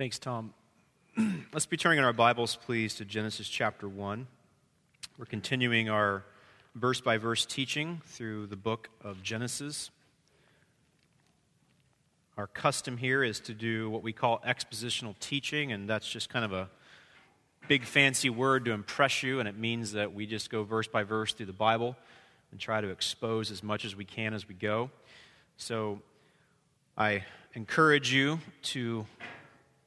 Thanks, Tom. Let's be turning in our Bibles, please, to Genesis chapter 1. We're continuing our verse by verse teaching through the book of Genesis. Our custom here is to do what we call expositional teaching, and that's just kind of a big fancy word to impress you, and it means that we just go verse by verse through the Bible and try to expose as much as we can as we go. So I encourage you to,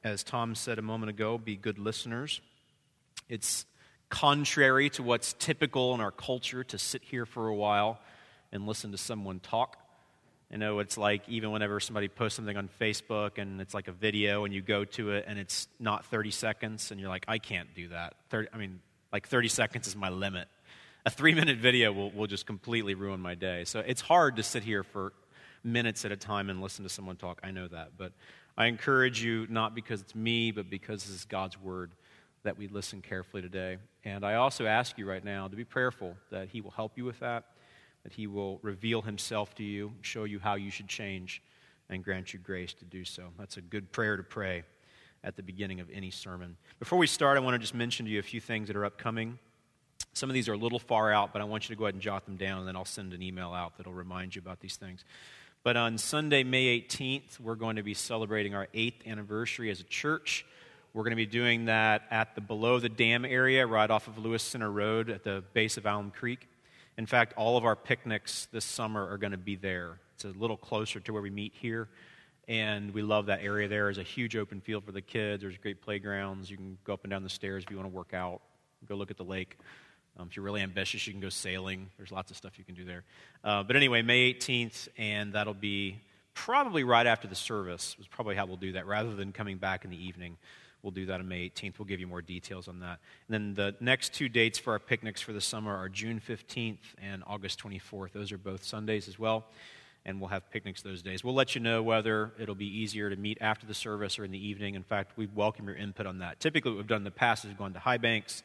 as Tom said a moment ago, be good listeners. It's contrary to what's typical in our culture to sit here for a while and listen to someone talk. You know, it's like even whenever somebody posts something on Facebook and it's like a video and you go to it and it's not 30 seconds and you're like, I can't do that. 30, I mean, like 30 seconds is my limit. A three minute video will, will just completely ruin my day. So it's hard to sit here for minutes at a time and listen to someone talk. I know that. But I encourage you, not because it's me, but because this is God's word, that we listen carefully today. And I also ask you right now to be prayerful that He will help you with that that He will reveal Himself to you, show you how you should change, and grant you grace to do so. That's a good prayer to pray at the beginning of any sermon. Before we start, I want to just mention to you a few things that are upcoming. Some of these are a little far out, but I want you to go ahead and jot them down, and then I'll send an email out that'll remind you about these things. But on Sunday, May 18th, we're going to be celebrating our eighth anniversary as a church. We're going to be doing that at the below the dam area, right off of Lewis Center Road at the base of Alum Creek. In fact, all of our picnics this summer are going to be there. It's a little closer to where we meet here, and we love that area there. There's a huge open field for the kids. There's great playgrounds. You can go up and down the stairs if you want to work out. Go look at the lake. Um, if you're really ambitious, you can go sailing. There's lots of stuff you can do there. Uh, but anyway, May 18th, and that'll be probably right after the service, is probably how we'll do that, rather than coming back in the evening. We'll do that on May 18th. We'll give you more details on that. And then the next two dates for our picnics for the summer are June 15th and August 24th. Those are both Sundays as well. And we'll have picnics those days. We'll let you know whether it'll be easier to meet after the service or in the evening. In fact, we welcome your input on that. Typically, what we've done in the past is gone to High Banks,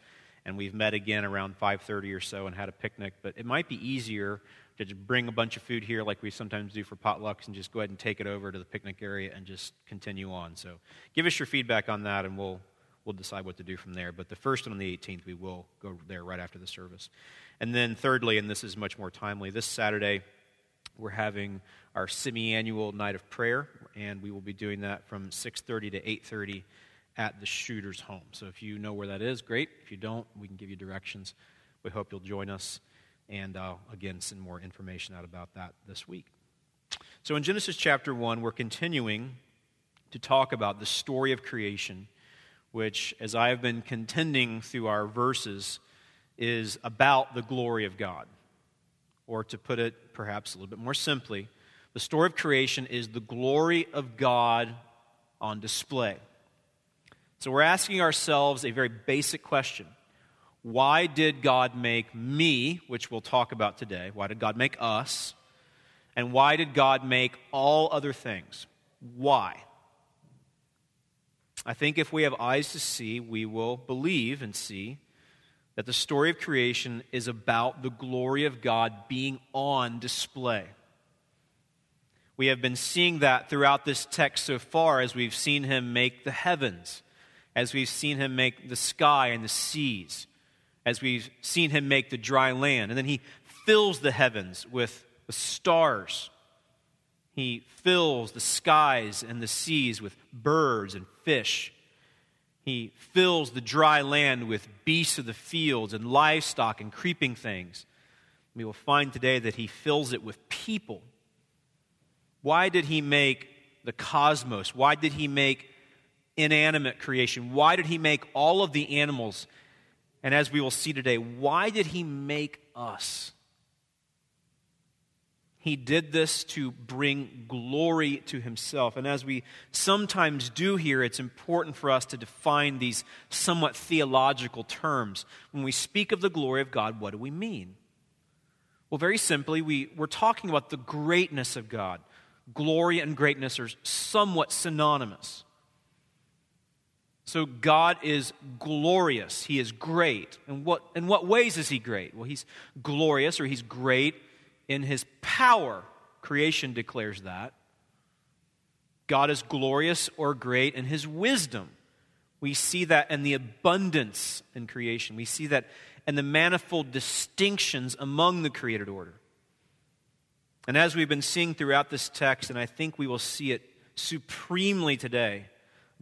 and we've met again around 5.30 or so and had a picnic. But it might be easier to just bring a bunch of food here like we sometimes do for potlucks and just go ahead and take it over to the picnic area and just continue on. So give us your feedback on that and we'll, we'll decide what to do from there. But the first one on the 18th, we will go there right after the service. And then thirdly, and this is much more timely, this Saturday we're having our semi-annual night of prayer and we will be doing that from 6.30 to 8.30 at the shooter's home. So if you know where that is, great. If you don't, we can give you directions. We hope you'll join us and I'll again send more information out about that this week. So, in Genesis chapter 1, we're continuing to talk about the story of creation, which, as I have been contending through our verses, is about the glory of God. Or to put it perhaps a little bit more simply, the story of creation is the glory of God on display. So, we're asking ourselves a very basic question why did God make me, which we'll talk about today? Why did God make us? And why did God make all other things? Why? I think if we have eyes to see, we will believe and see that the story of creation is about the glory of God being on display. We have been seeing that throughout this text so far as we've seen him make the heavens, as we've seen him make the sky and the seas, as we've seen him make the dry land. And then he fills the heavens with the stars. He fills the skies and the seas with birds and fish. He fills the dry land with beasts of the fields and livestock and creeping things. We will find today that he fills it with people. Why did he make the cosmos? Why did he make inanimate creation? Why did he make all of the animals and as we will see today, why did he make us? He did this to bring glory to himself. And as we sometimes do here, it's important for us to define these somewhat theological terms. When we speak of the glory of God, what do we mean? Well, very simply, we, we're talking about the greatness of God. Glory and greatness are somewhat synonymous. So God is glorious. He is great. And what, in what ways is he great? Well, he's glorious or he's great in his power. Creation declares that. God is glorious or great in his wisdom. We see that in the abundance in creation. We see that in the manifold distinctions among the created order. And as we've been seeing throughout this text, and I think we will see it supremely today,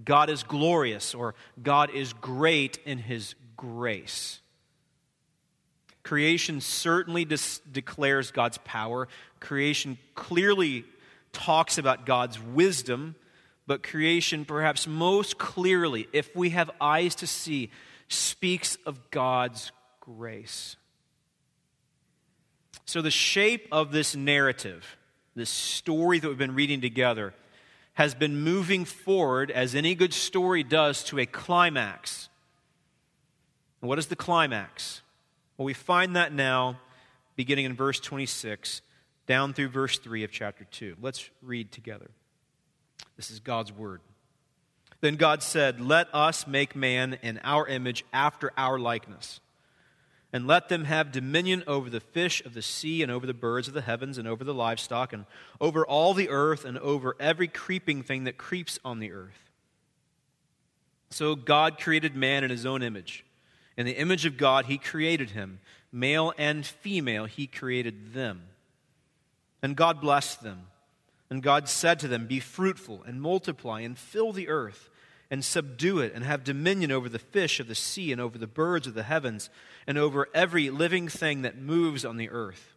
God is glorious or God is great in his grace. Creation certainly declares God's power. Creation clearly talks about God's wisdom, but creation, perhaps most clearly, if we have eyes to see, speaks of God's grace. So, the shape of this narrative, this story that we've been reading together, has been moving forward, as any good story does, to a climax. And what is the climax? Well, we find that now beginning in verse 26 down through verse 3 of chapter 2. Let's read together. This is God's word. Then God said, Let us make man in our image after our likeness, and let them have dominion over the fish of the sea, and over the birds of the heavens, and over the livestock, and over all the earth, and over every creeping thing that creeps on the earth. So God created man in his own image. In the image of God, he created him. Male and female, he created them. And God blessed them. And God said to them, Be fruitful and multiply and fill the earth and subdue it and have dominion over the fish of the sea and over the birds of the heavens and over every living thing that moves on the earth.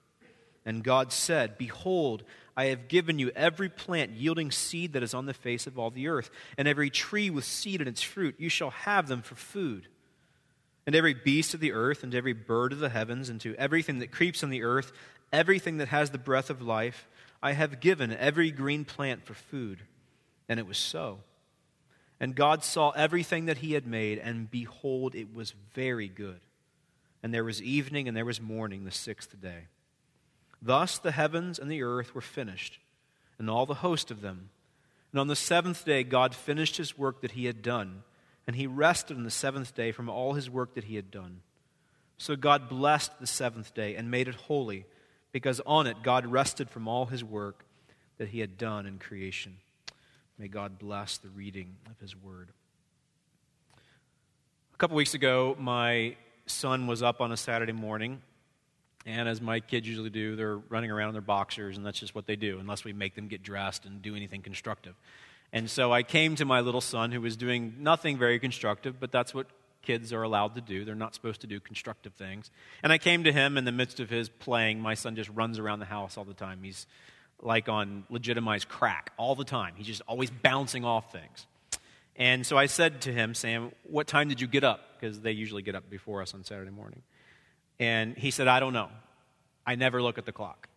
And God said, Behold, I have given you every plant yielding seed that is on the face of all the earth, and every tree with seed in its fruit. You shall have them for food and every beast of the earth, and every bird of the heavens, and to everything that creeps on the earth, everything that has the breath of life, I have given every green plant for food. And it was so. And God saw everything that he had made, and behold, it was very good. And there was evening and there was morning the sixth day. Thus the heavens and the earth were finished, and all the host of them. And on the seventh day, God finished his work that he had done and he rested on the seventh day from all his work that he had done. So God blessed the seventh day and made it holy, because on it God rested from all his work that he had done in creation. May God bless the reading of his word. A couple weeks ago, my son was up on a Saturday morning, and as my kids usually do, they're running around in their boxers, and that's just what they do, unless we make them get dressed and do anything constructive. And so I came to my little son who was doing nothing very constructive, but that's what kids are allowed to do. They're not supposed to do constructive things. And I came to him in the midst of his playing. My son just runs around the house all the time. He's like on legitimized crack all the time. He's just always bouncing off things. And so I said to him, Sam, what time did you get up? Because they usually get up before us on Saturday morning. And he said, I don't know. I never look at the clock.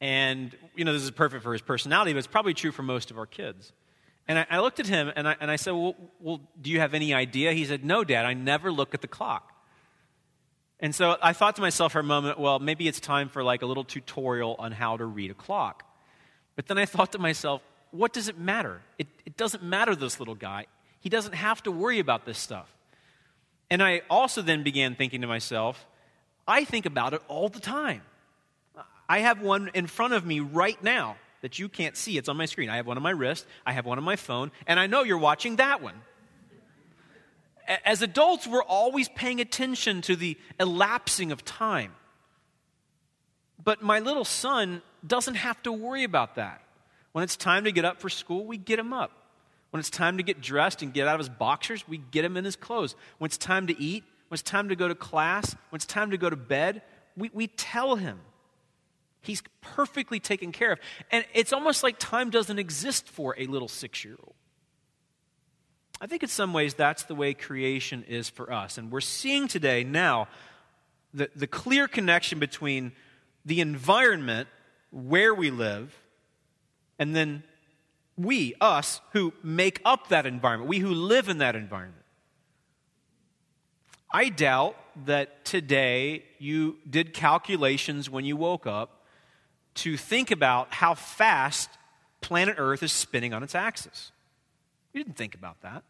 And, you know, this is perfect for his personality, but it's probably true for most of our kids. And I, I looked at him and I, and I said, well, well, do you have any idea? He said, No, Dad, I never look at the clock. And so I thought to myself for a moment, well, maybe it's time for like a little tutorial on how to read a clock. But then I thought to myself, what does it matter? It, it doesn't matter, this little guy. He doesn't have to worry about this stuff. And I also then began thinking to myself, I think about it all the time. I have one in front of me right now that you can't see. It's on my screen. I have one on my wrist, I have one on my phone, and I know you're watching that one. As adults, we're always paying attention to the elapsing of time. But my little son doesn't have to worry about that. When it's time to get up for school, we get him up. When it's time to get dressed and get out of his boxers, we get him in his clothes. When it's time to eat, when it's time to go to class, when it's time to go to bed, we, we tell him. He's perfectly taken care of. And it's almost like time doesn't exist for a little six year old. I think in some ways that's the way creation is for us. And we're seeing today now the, the clear connection between the environment where we live and then we, us, who make up that environment, we who live in that environment. I doubt that today you did calculations when you woke up to think about how fast planet Earth is spinning on its axis. You didn't think about that.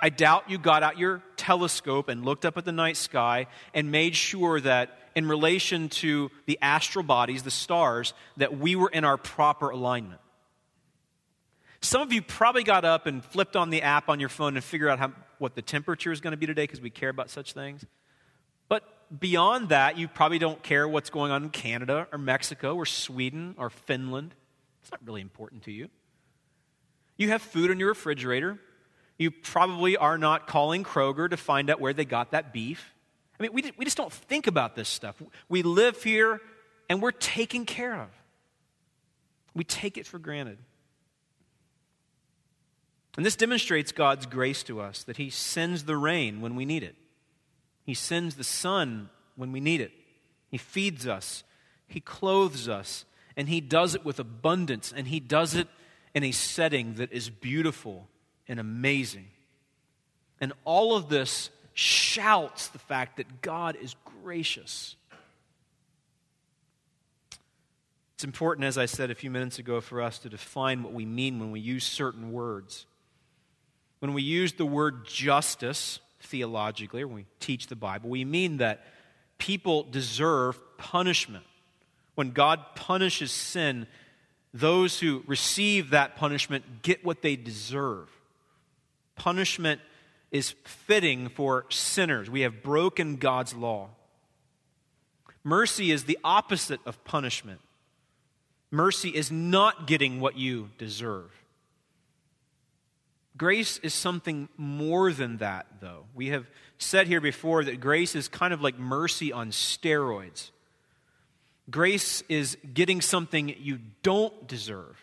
I doubt you got out your telescope and looked up at the night sky and made sure that, in relation to the astral bodies, the stars, that we were in our proper alignment. Some of you probably got up and flipped on the app on your phone and figured out how, what the temperature is going to be today because we care about such things. But beyond that, you probably don't care what's going on in Canada or Mexico or Sweden or Finland. It's not really important to you. You have food in your refrigerator. You probably are not calling Kroger to find out where they got that beef. I mean, we, we just don't think about this stuff. We live here and we're taken care of. We take it for granted. And this demonstrates God's grace to us that He sends the rain when we need it, He sends the sun when we need it, He feeds us, He clothes us, and He does it with abundance, and He does it in a setting that is beautiful and amazing. And all of this shouts the fact that God is gracious. It's important, as I said a few minutes ago, for us to define what we mean when we use certain words. When we use the word justice theologically, when we teach the Bible, we mean that people deserve punishment. When God punishes sin, those who receive that punishment get what they deserve. Punishment is fitting for sinners. We have broken God's law. Mercy is the opposite of punishment. Mercy is not getting what you deserve. Grace is something more than that, though. We have said here before that grace is kind of like mercy on steroids. Grace is getting something you don't deserve.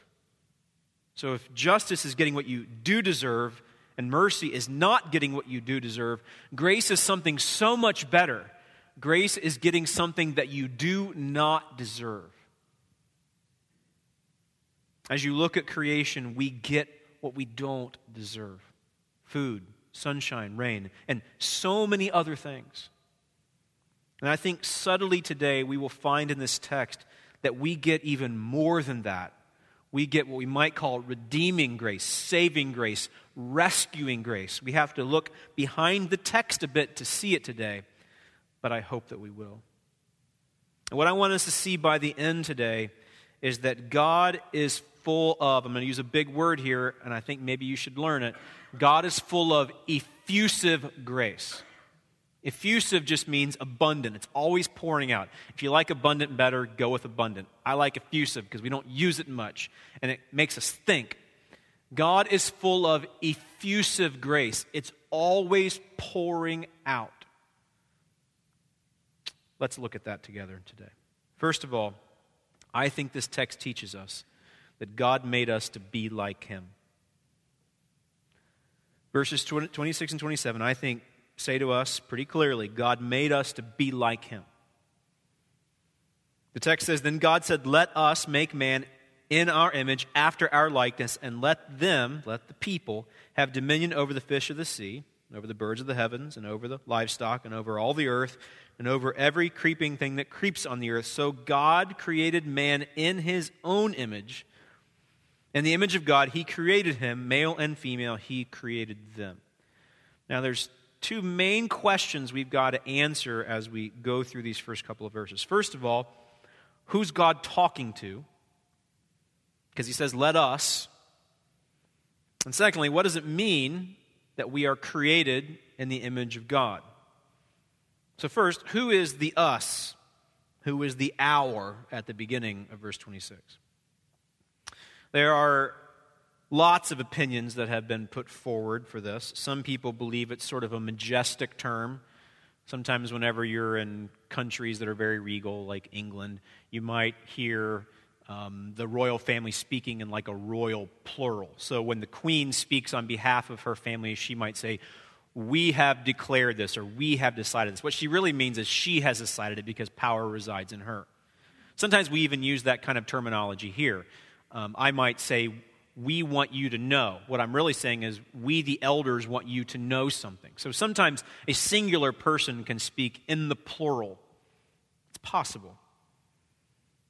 So if justice is getting what you do deserve, and mercy is not getting what you do deserve, grace is something so much better. Grace is getting something that you do not deserve. As you look at creation, we get what we don't deserve food, sunshine, rain, and so many other things. And I think subtly today we will find in this text that we get even more than that. We get what we might call redeeming grace, saving grace, rescuing grace. We have to look behind the text a bit to see it today, but I hope that we will. And what I want us to see by the end today is that God is full of, I'm going to use a big word here, and I think maybe you should learn it. God is full of effusive grace. Effusive just means abundant. It's always pouring out. If you like abundant better, go with abundant. I like effusive because we don't use it much, and it makes us think. God is full of effusive grace, it's always pouring out. Let's look at that together today. First of all, I think this text teaches us that God made us to be like Him. Verses 26 and 27, I think, say to us pretty clearly God made us to be like Him. The text says, Then God said, Let us make man in our image, after our likeness, and let them, let the people, have dominion over the fish of the sea, and over the birds of the heavens, and over the livestock, and over all the earth, and over every creeping thing that creeps on the earth. So God created man in his own image. In the image of God, he created him, male and female, he created them. Now, there's two main questions we've got to answer as we go through these first couple of verses. First of all, who's God talking to? Because he says, let us. And secondly, what does it mean that we are created in the image of God? So, first, who is the us? Who is the our at the beginning of verse 26? There are lots of opinions that have been put forward for this. Some people believe it's sort of a majestic term. Sometimes, whenever you're in countries that are very regal, like England, you might hear um, the royal family speaking in like a royal plural. So when the queen speaks on behalf of her family, she might say, We have declared this, or we have decided this. What she really means is she has decided it because power resides in her. Sometimes we even use that kind of terminology here. Um, I might say, we want you to know. What I'm really saying is, we, the elders, want you to know something. So sometimes a singular person can speak in the plural. It's possible.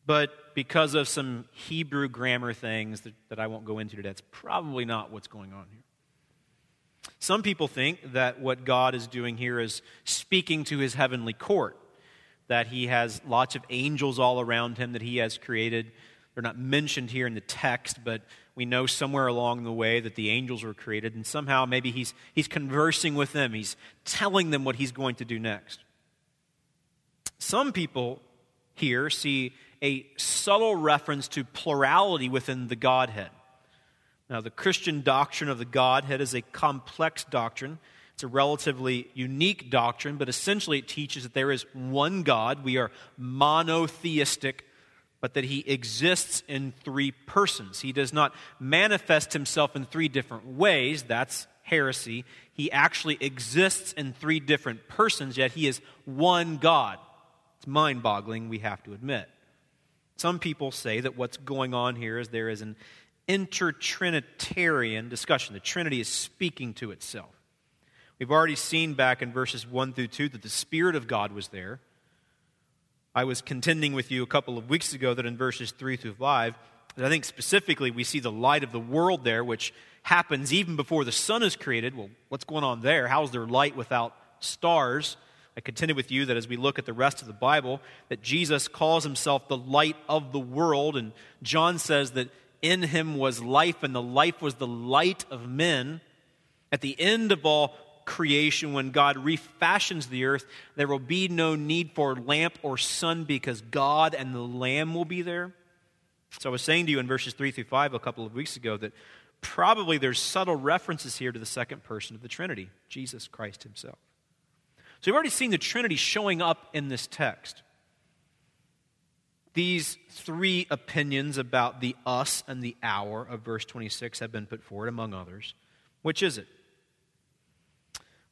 But because of some Hebrew grammar things that, that I won't go into today, that's probably not what's going on here. Some people think that what God is doing here is speaking to his heavenly court, that he has lots of angels all around him that he has created. They're not mentioned here in the text, but we know somewhere along the way that the angels were created, and somehow maybe he's, he's conversing with them, he's telling them what he's going to do next. Some people here see a subtle reference to plurality within the Godhead. Now, the Christian doctrine of the Godhead is a complex doctrine. It's a relatively unique doctrine, but essentially it teaches that there is one God. We are monotheistic, but that he exists in three persons. He does not manifest himself in three different ways. That's heresy. He actually exists in three different persons, yet he is one God. It's mind boggling, we have to admit. Some people say that what's going on here is there is an intertrinitarian discussion. The Trinity is speaking to itself. We've already seen back in verses 1 through 2 that the Spirit of God was there. I was contending with you a couple of weeks ago that in verses 3 through 5, I think specifically we see the light of the world there, which happens even before the sun is created. Well, what's going on there? How's there light without stars? I contended with you that as we look at the rest of the Bible, that Jesus calls himself the light of the world, and John says that in him was life, and the life was the light of men. At the end of all creation, when God refashions the earth, there will be no need for lamp or sun because God and the Lamb will be there. So I was saying to you in verses 3 through 5 a couple of weeks ago that probably there's subtle references here to the second person of the Trinity, Jesus Christ himself. So we've already seen the Trinity showing up in this text. These three opinions about the us and the our of verse 26 have been put forward, among others. Which is it?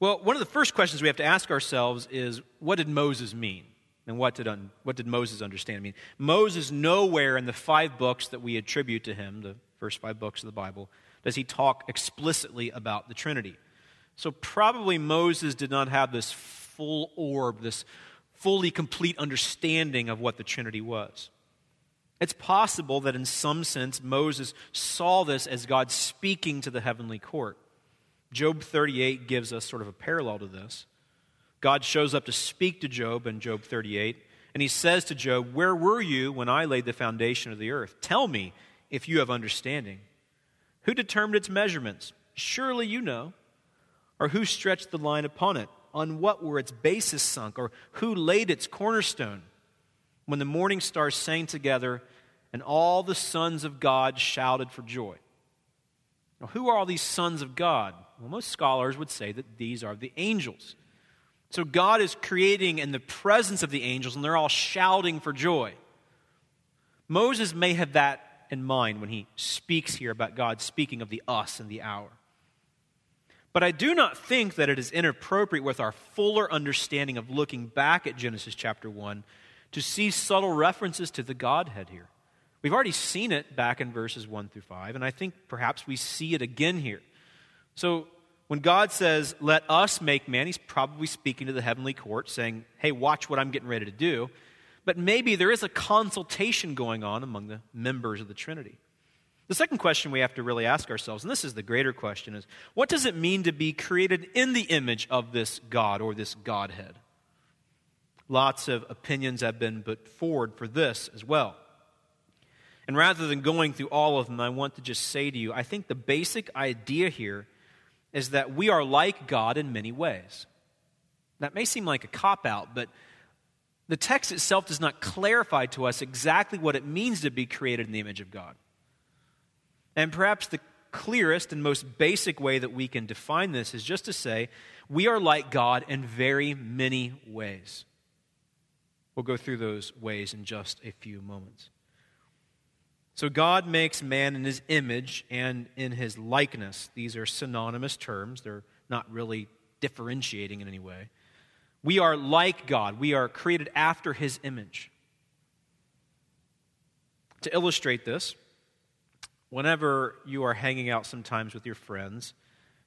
Well, one of the first questions we have to ask ourselves is what did Moses mean? And what did, un, what did Moses understand? I mean, Moses, nowhere in the five books that we attribute to him, the first five books of the Bible, does he talk explicitly about the Trinity. So probably Moses did not have this full orb, this fully complete understanding of what the Trinity was. It's possible that in some sense Moses saw this as God speaking to the heavenly court. Job 38 gives us sort of a parallel to this. God shows up to speak to Job in Job 38, and he says to Job, Where were you when I laid the foundation of the earth? Tell me if you have understanding. Who determined its measurements? Surely you know. Or who stretched the line upon it? On what were its bases sunk? Or who laid its cornerstone? When the morning stars sang together and all the sons of God shouted for joy. Now, who are all these sons of God? Well, most scholars would say that these are the angels. So God is creating in the presence of the angels, and they're all shouting for joy. Moses may have that in mind when he speaks here about God speaking of the us and the our. But I do not think that it is inappropriate with our fuller understanding of looking back at Genesis chapter 1 to see subtle references to the Godhead here. We've already seen it back in verses 1 through 5, and I think perhaps we see it again here. So when God says, let us make man, he's probably speaking to the heavenly court, saying, hey, watch what I'm getting ready to do. But maybe there is a consultation going on among the members of the Trinity. The second question we have to really ask ourselves, and this is the greater question, is what does it mean to be created in the image of this God or this Godhead? Lots of opinions have been put forward for this as well. And rather than going through all of them, I want to just say to you I think the basic idea here is that we are like God in many ways. That may seem like a cop out, but the text itself does not clarify to us exactly what it means to be created in the image of God. And perhaps the clearest and most basic way that we can define this is just to say we are like God in very many ways. We'll go through those ways in just a few moments. So, God makes man in his image and in his likeness. These are synonymous terms, they're not really differentiating in any way. We are like God, we are created after his image. To illustrate this, whenever you are hanging out sometimes with your friends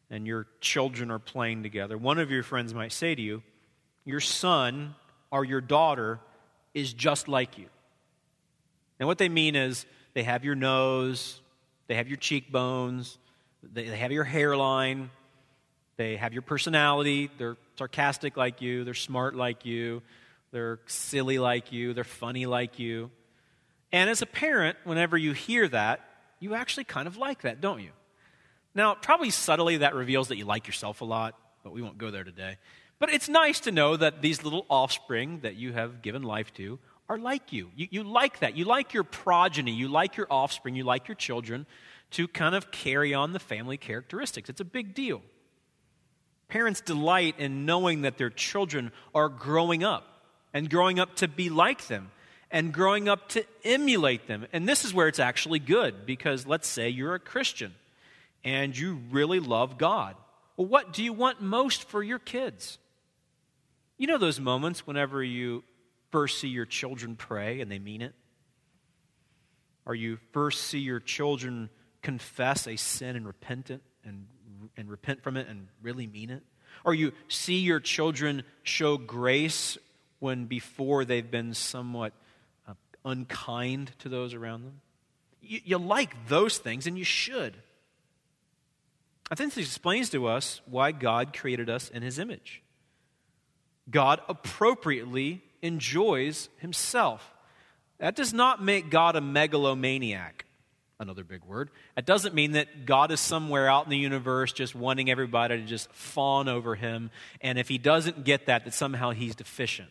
and your children are playing together, one of your friends might say to you, Your son or your daughter is just like you. And what they mean is they have your nose, they have your cheekbones, they have your hairline, they have your personality, they're sarcastic like you, they're smart like you, they're silly like you, they're funny like you. And as a parent, whenever you hear that, You actually kind of like that, don't you? Now, probably subtly that reveals that you like yourself a lot, but we won't go there today. But it's nice to know that these little offspring that you have given life to are like you. you. You like that. You like your progeny. You like your offspring. You like your children to kind of carry on the family characteristics. It's a big deal. Parents delight in knowing that their children are growing up and growing up to be like them and growing up to emulate them. And this is where it's actually good because let's say you're a Christian and you really love God. Well, what do you want most for your kids? You know those moments whenever you first see your children pray and they mean it? Or you first see your children confess a sin and repent it and, and repent from it and really mean it? Or you see your children show grace when before they've been somewhat uh, unkind to those around them? You, you like those things, and you should. I think this explains to us why God created us in His image. God appropriately enjoys Himself. That does not make God a megalomaniac, another big word. It doesn't mean that God is somewhere out in the universe just wanting everybody to just fawn over Him, and if He doesn't get that, that somehow He's deficient.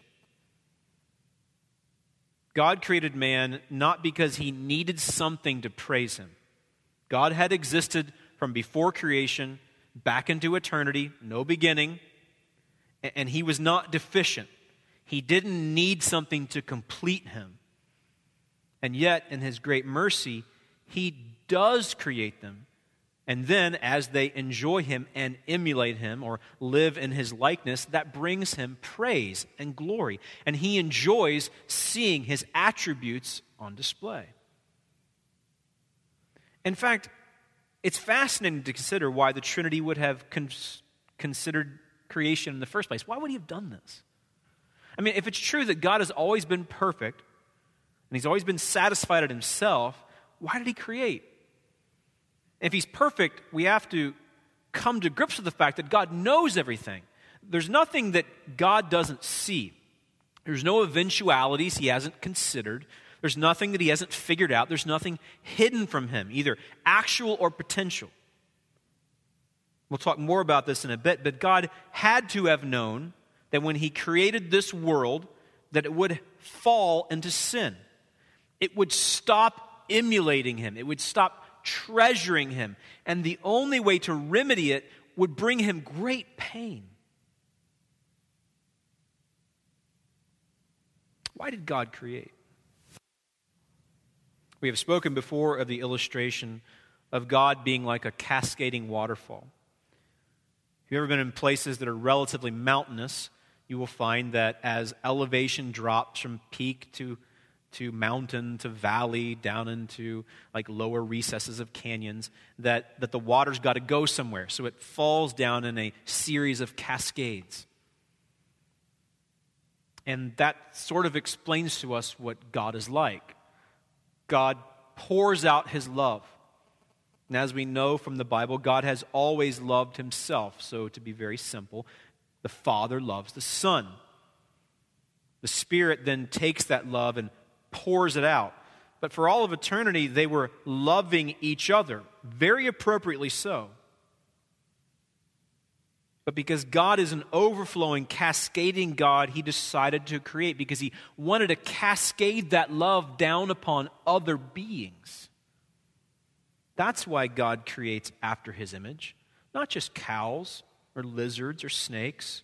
God created man not because he needed something to praise him. God had existed from before creation back into eternity, no beginning, and he was not deficient. He didn't need something to complete him. And yet, in his great mercy, he does create them and then, as they enjoy him and emulate him or live in his likeness, that brings him praise and glory. And he enjoys seeing his attributes on display. In fact, it's fascinating to consider why the Trinity would have considered creation in the first place. Why would he have done this? I mean, if it's true that God has always been perfect and he's always been satisfied at himself, why did he create? If he's perfect, we have to come to grips with the fact that God knows everything. There's nothing that God doesn't see. There's no eventualities he hasn't considered. There's nothing that he hasn't figured out. There's nothing hidden from him, either actual or potential. We'll talk more about this in a bit, but God had to have known that when he created this world that it would fall into sin. It would stop emulating him. It would stop treasuring him. And the only way to remedy it would bring him great pain. Why did God create? We have spoken before of the illustration of God being like a cascading waterfall. Have you've ever been in places that are relatively mountainous, you will find that as elevation drops from peak to to mountain to valley, down into like lower recesses of canyons, that, that the water's got to go somewhere. So it falls down in a series of cascades. And that sort of explains to us what God is like. God pours out his love. And as we know from the Bible, God has always loved himself. So, to be very simple, the Father loves the Son. The Spirit then takes that love and pours it out. But for all of eternity, they were loving each other, very appropriately so. But because God is an overflowing, cascading God, he decided to create because he wanted to cascade that love down upon other beings. That's why God creates after his image, not just cows or lizards or snakes,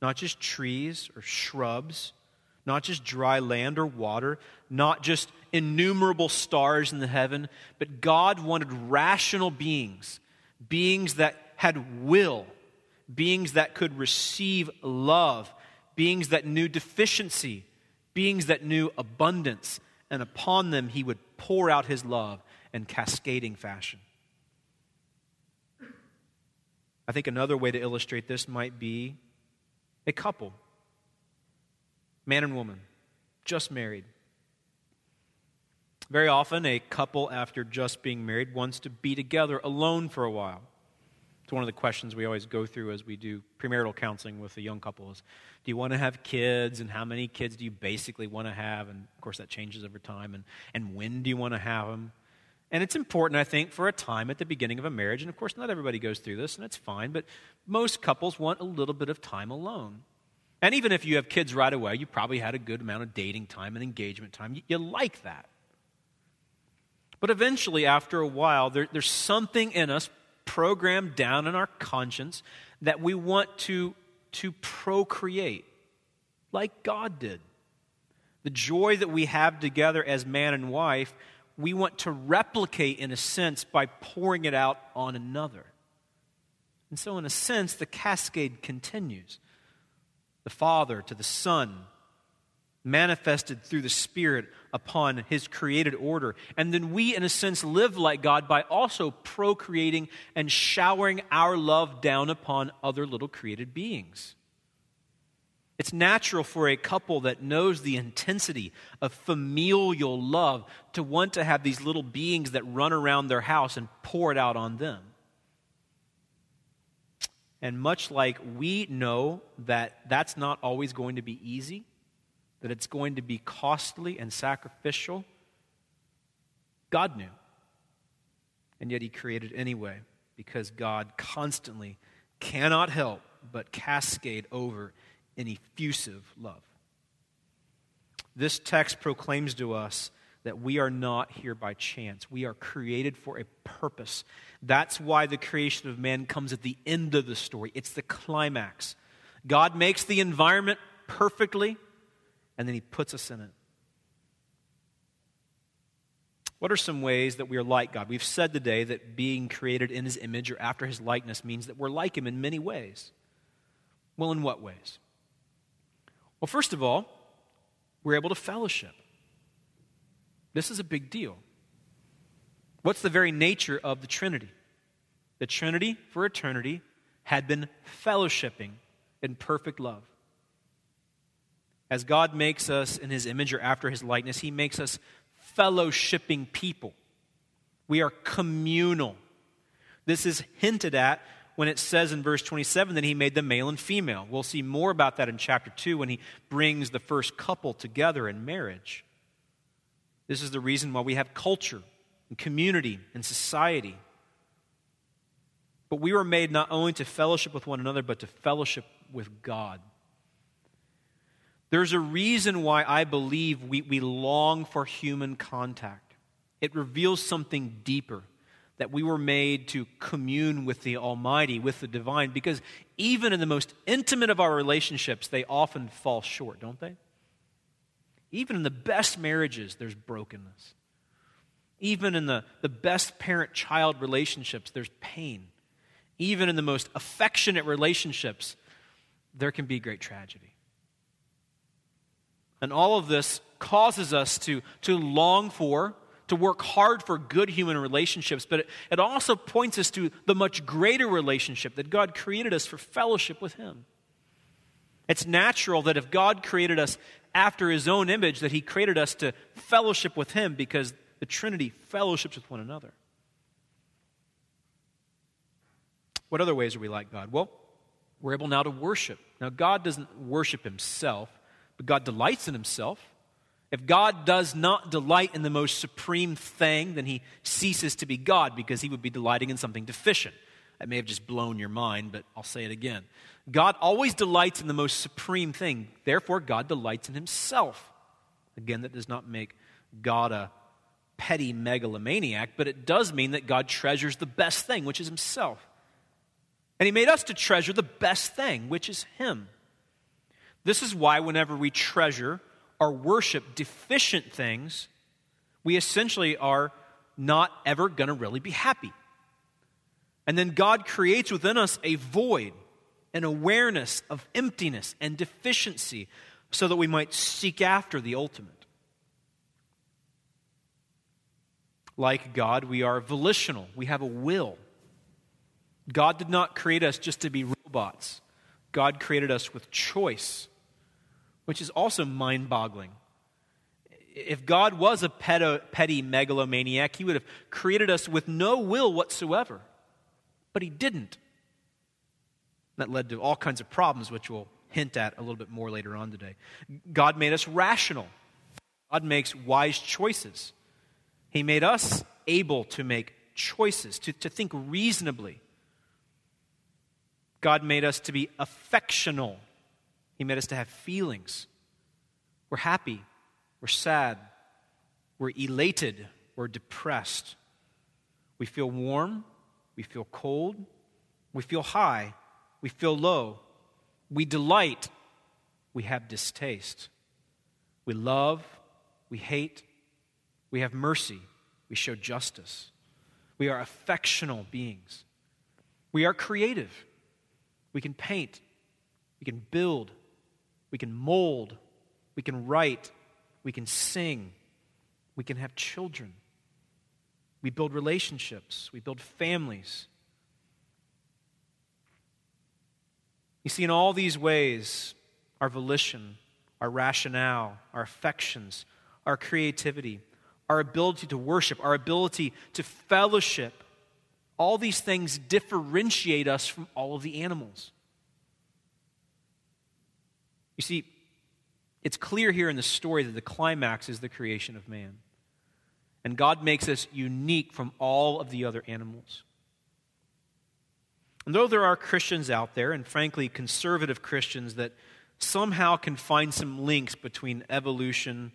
not just trees or shrubs, not just dry land or water, not just innumerable stars in the heaven, but God wanted rational beings, beings that had will, beings that could receive love, beings that knew deficiency, beings that knew abundance, and upon them he would pour out his love in cascading fashion. I think another way to illustrate this might be a couple man and woman, just married. Very often, a couple, after just being married, wants to be together alone for a while. It's one of the questions we always go through as we do premarital counseling with the young couples. Do you want to have kids, and how many kids do you basically want to have? And of course, that changes over time. And, and when do you want to have them? And it's important, I think, for a time at the beginning of a marriage. And of course, not everybody goes through this, and it's fine, but most couples want a little bit of time alone. And even if you have kids right away, you probably had a good amount of dating time and engagement time. You, you like that. But eventually, after a while, there, there's something in us programmed down in our conscience that we want to, to procreate like God did. The joy that we have together as man and wife, we want to replicate in a sense by pouring it out on another. And so, in a sense, the cascade continues the Father to the Son, manifested through the Spirit upon His created order. And then we, in a sense, live like God by also procreating and showering our love down upon other little created beings. It's natural for a couple that knows the intensity of familial love to want to have these little beings that run around their house and pour it out on them. And much like we know that that's not always going to be easy, that it's going to be costly and sacrificial, God knew. And yet He created anyway because God constantly cannot help but cascade over an effusive love. This text proclaims to us that we are not here by chance. We are created for a purpose. That's why the creation of man comes at the end of the story, it's the climax. God makes the environment perfectly, and then he puts us in it. What are some ways that we are like God? We've said today that being created in his image or after his likeness means that we're like him in many ways. Well, in what ways? Well, first of all, we're able to fellowship. This is a big deal. What's the very nature of the Trinity? The Trinity for eternity had been fellowshipping in perfect love. As God makes us in his image or after his likeness, he makes us fellowshipping people. We are communal. This is hinted at when it says in verse 27 that he made them male and female. We'll see more about that in chapter 2 when he brings the first couple together in marriage. This is the reason why we have culture and community and society. But we were made not only to fellowship with one another, but to fellowship with God. There's a reason why I believe we, we long for human contact. It reveals something deeper that we were made to commune with the Almighty, with the divine, because even in the most intimate of our relationships, they often fall short, don't they? Even in the best marriages, there's brokenness. Even in the, the best parent child relationships, there's pain. Even in the most affectionate relationships, there can be great tragedy. And all of this causes us to, to long for to work hard for good human relationships, but it, it also points us to the much greater relationship that God created us for fellowship with Him. It's natural that if God created us after His own image, that He created us to fellowship with Him because the Trinity fellowships with one another. What other ways are we like God? Well, we're able now to worship. Now, God doesn't worship Himself, but God delights in Himself. If God does not delight in the most supreme thing, then he ceases to be God because he would be delighting in something deficient. That may have just blown your mind, but I'll say it again. God always delights in the most supreme thing. Therefore, God delights in himself. Again, that does not make God a petty megalomaniac, but it does mean that God treasures the best thing, which is himself. And he made us to treasure the best thing, which is him. This is why, whenever we treasure or worship deficient things, we essentially are not ever going to really be happy. And then God creates within us a void, an awareness of emptiness and deficiency, so that we might seek after the ultimate. Like God, we are volitional, we have a will. God did not create us just to be robots, God created us with choice which is also mind boggling. If God was a petty megalomaniac, he would have created us with no will whatsoever. But he didn't. That led to all kinds of problems, which we'll hint at a little bit more later on today. God made us rational, God makes wise choices. He made us able to make choices, to, to think reasonably. God made us to be affectional. He made us to have feelings. We're happy. We're sad. We're elated. We're depressed. We feel warm. We feel cold. We feel high. We feel low. We delight. We have distaste. We love. We hate. We have mercy. We show justice. We are affectional beings. We are creative. We can paint. We can build. We can mold. We can write. We can sing. We can have children. We build relationships. We build families. You see, in all these ways, our volition, our rationale, our affections, our creativity, our ability to worship, our ability to fellowship, all these things differentiate us from all of the animals. You see, it's clear here in the story that the climax is the creation of man. And God makes us unique from all of the other animals. And though there are Christians out there, and frankly, conservative Christians, that somehow can find some links between evolution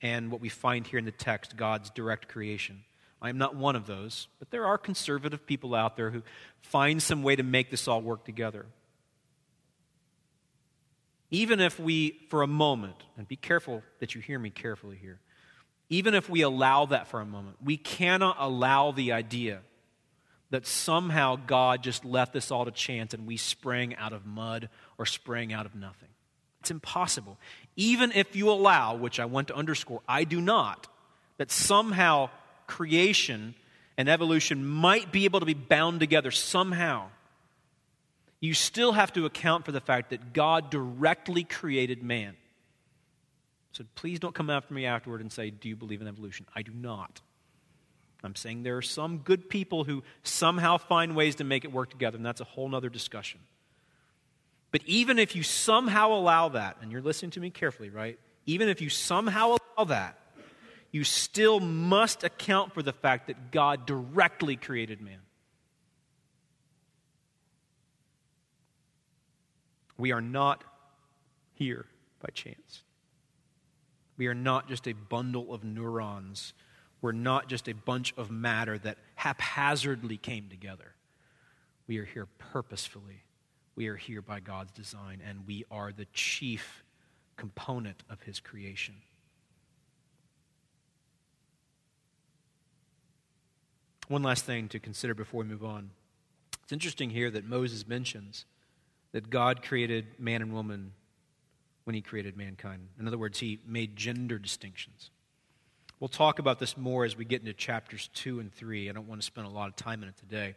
and what we find here in the text, God's direct creation. I am not one of those, but there are conservative people out there who find some way to make this all work together. Even if we, for a moment, and be careful that you hear me carefully here, even if we allow that for a moment, we cannot allow the idea that somehow God just left this all to chance and we sprang out of mud or sprang out of nothing. It's impossible. Even if you allow, which I want to underscore, I do not, that somehow creation and evolution might be able to be bound together somehow, you still have to account for the fact that God directly created man. So please don't come after me afterward and say, Do you believe in evolution? I do not. I'm saying there are some good people who somehow find ways to make it work together, and that's a whole other discussion. But even if you somehow allow that, and you're listening to me carefully, right? Even if you somehow allow that, you still must account for the fact that God directly created man. We are not here by chance. We are not just a bundle of neurons. We're not just a bunch of matter that haphazardly came together. We are here purposefully. We are here by God's design, and we are the chief component of His creation. One last thing to consider before we move on. It's interesting here that Moses mentions that God created man and woman when he created mankind. In other words, he made gender distinctions. We'll talk about this more as we get into chapters 2 and 3. I don't want to spend a lot of time in it today.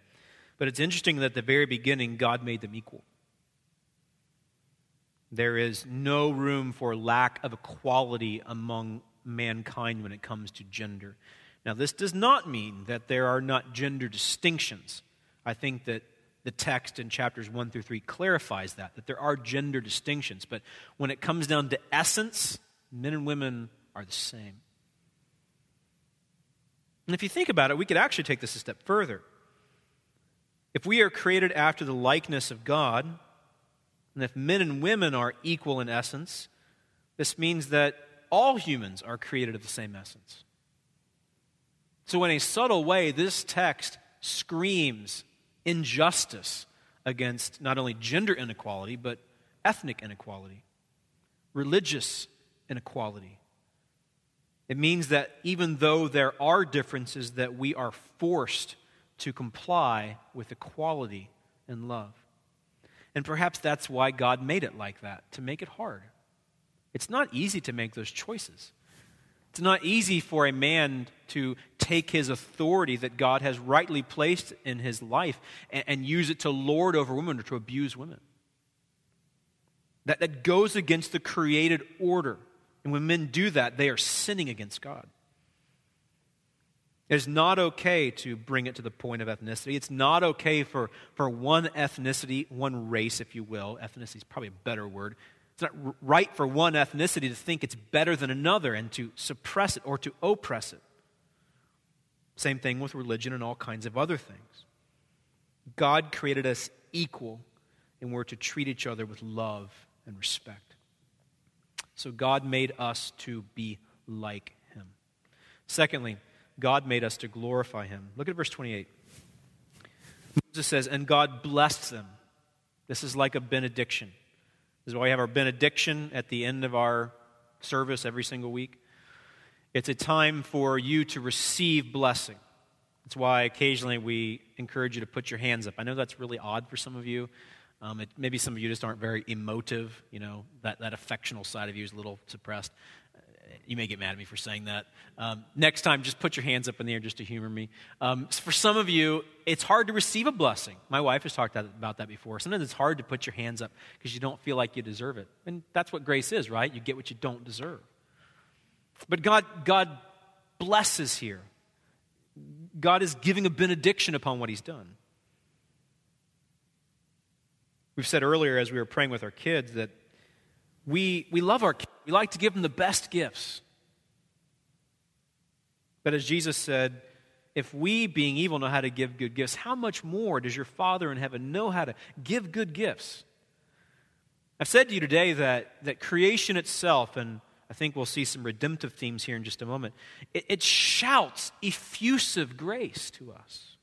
But it's interesting that at the very beginning, God made them equal. There is no room for lack of equality among mankind when it comes to gender. Now, this does not mean that there are not gender distinctions. I think that the text in chapters 1 through 3 clarifies that, that there are gender distinctions. But when it comes down to essence, men and women are the same. And if you think about it, we could actually take this a step further. If we are created after the likeness of God, and if men and women are equal in essence, this means that all humans are created of the same essence. So, in a subtle way, this text screams injustice against not only gender inequality, but ethnic inequality, religious inequality. It means that even though there are differences, that we are forced to comply with equality and love. And perhaps that's why God made it like that, to make it hard. It's not easy to make those choices. It's not easy for a man to take his authority that God has rightly placed in his life and, and use it to lord over women or to abuse women. That, that goes against the created order. And when men do that, they are sinning against God. It is not okay to bring it to the point of ethnicity. It's not okay for, for one ethnicity, one race, if you will. Ethnicity is probably a better word it's not right for one ethnicity to think it's better than another and to suppress it or to oppress it. Same thing with religion and all kinds of other things. God created us equal, and we're to treat each other with love and respect. So God made us to be like him. Secondly, God made us to glorify him. Look at verse 28. Moses says, And God blessed them. This is like a benediction. This is why we have our benediction at the end of our service every single week. It's a time for you to receive blessing. That's why occasionally we encourage you to put your hands up. I know that's really odd for some of you. Um, it, maybe some of you just aren't very emotive. You know, that, that affectional side of you is a little suppressed. You may get mad at me for saying that. Um, next time, just put your hands up in the air just to humor me. Um, for some of you, it's hard to receive a blessing. My wife has talked about that before. Sometimes it's hard to put your hands up because you don't feel like you deserve it. And that's what grace is, right? You get what you don't deserve. But God, God blesses here. God is giving a benediction upon what He's done. We've said earlier as we were praying with our kids that we, we love our kids. We like to give them the best gifts. But as Jesus said, if we, being evil, know how to give good gifts, how much more does your Father in heaven know how to give good gifts? I've said to you today that, that creation itself, and I think we'll see some redemptive themes here in just a moment, it, it shouts effusive grace to us.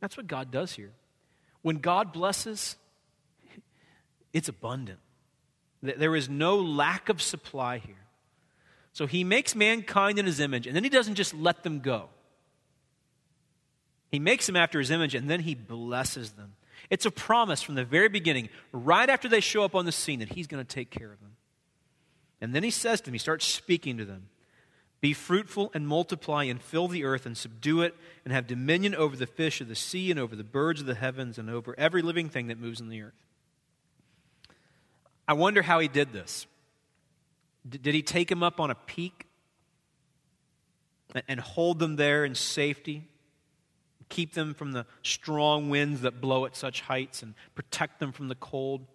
That's what God does here. When God blesses, it's abundant. There is no lack of supply here. So he makes mankind in his image, and then he doesn't just let them go. He makes them after his image, and then he blesses them. It's a promise from the very beginning, right after they show up on the scene, that he's going to take care of them. And then he says to them, he starts speaking to them Be fruitful and multiply and fill the earth and subdue it, and have dominion over the fish of the sea and over the birds of the heavens and over every living thing that moves in the earth. I wonder how he did this. D- did he take them up on a peak and hold them there in safety? Keep them from the strong winds that blow at such heights and protect them from the cold?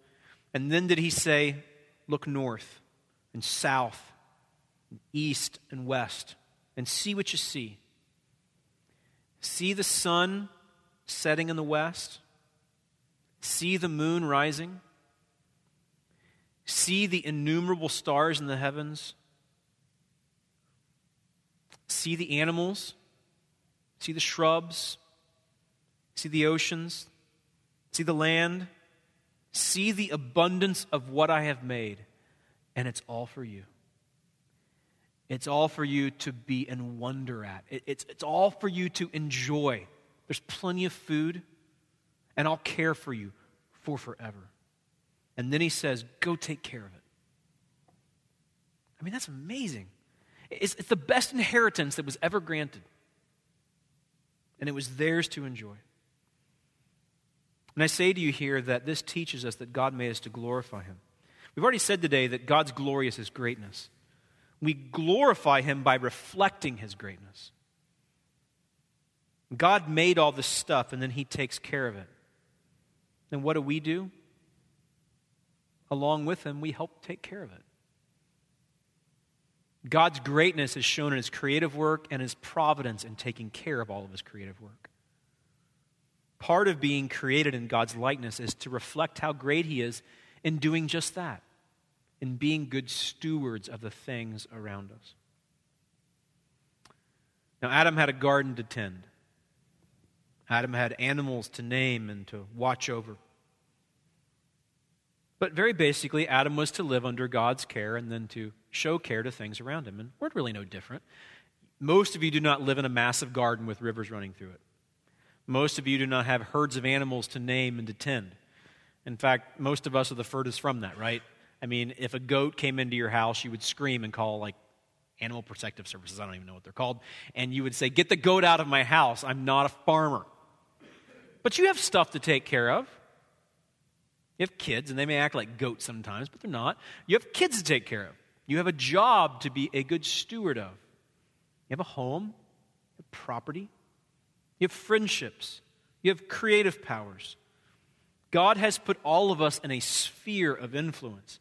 And then did he say, Look north and south, and east and west, and see what you see? See the sun setting in the west? See the moon rising? See the innumerable stars in the heavens, see the animals, see the shrubs, see the oceans, see the land, see the abundance of what I have made, and it's all for you. It's all for you to be and wonder at. It, it's, it's all for you to enjoy. There's plenty of food, and I'll care for you for forever. And then he says, Go take care of it. I mean, that's amazing. It's, it's the best inheritance that was ever granted. And it was theirs to enjoy. And I say to you here that this teaches us that God made us to glorify Him. We've already said today that God's glory is His greatness. We glorify Him by reflecting His greatness. God made all this stuff and then He takes care of it. Then what do we do? Along with him, we help take care of it. God's greatness is shown in his creative work and his providence in taking care of all of his creative work. Part of being created in God's likeness is to reflect how great he is in doing just that, in being good stewards of the things around us. Now, Adam had a garden to tend. Adam had animals to name and to watch over. But very basically, Adam was to live under God's care and then to show care to things around him. And we're really no different. Most of you do not live in a massive garden with rivers running through it. Most of you do not have herds of animals to name and to tend. In fact, most of us are the furthest from that, right? I mean, if a goat came into your house, you would scream and call like animal protective services. I don't even know what they're called. And you would say, Get the goat out of my house. I'm not a farmer. But you have stuff to take care of. You have kids, and they may act like goats sometimes, but they're not. You have kids to take care of. You have a job to be a good steward of. You have a home, you have property, you have friendships, you have creative powers. God has put all of us in a sphere of influence.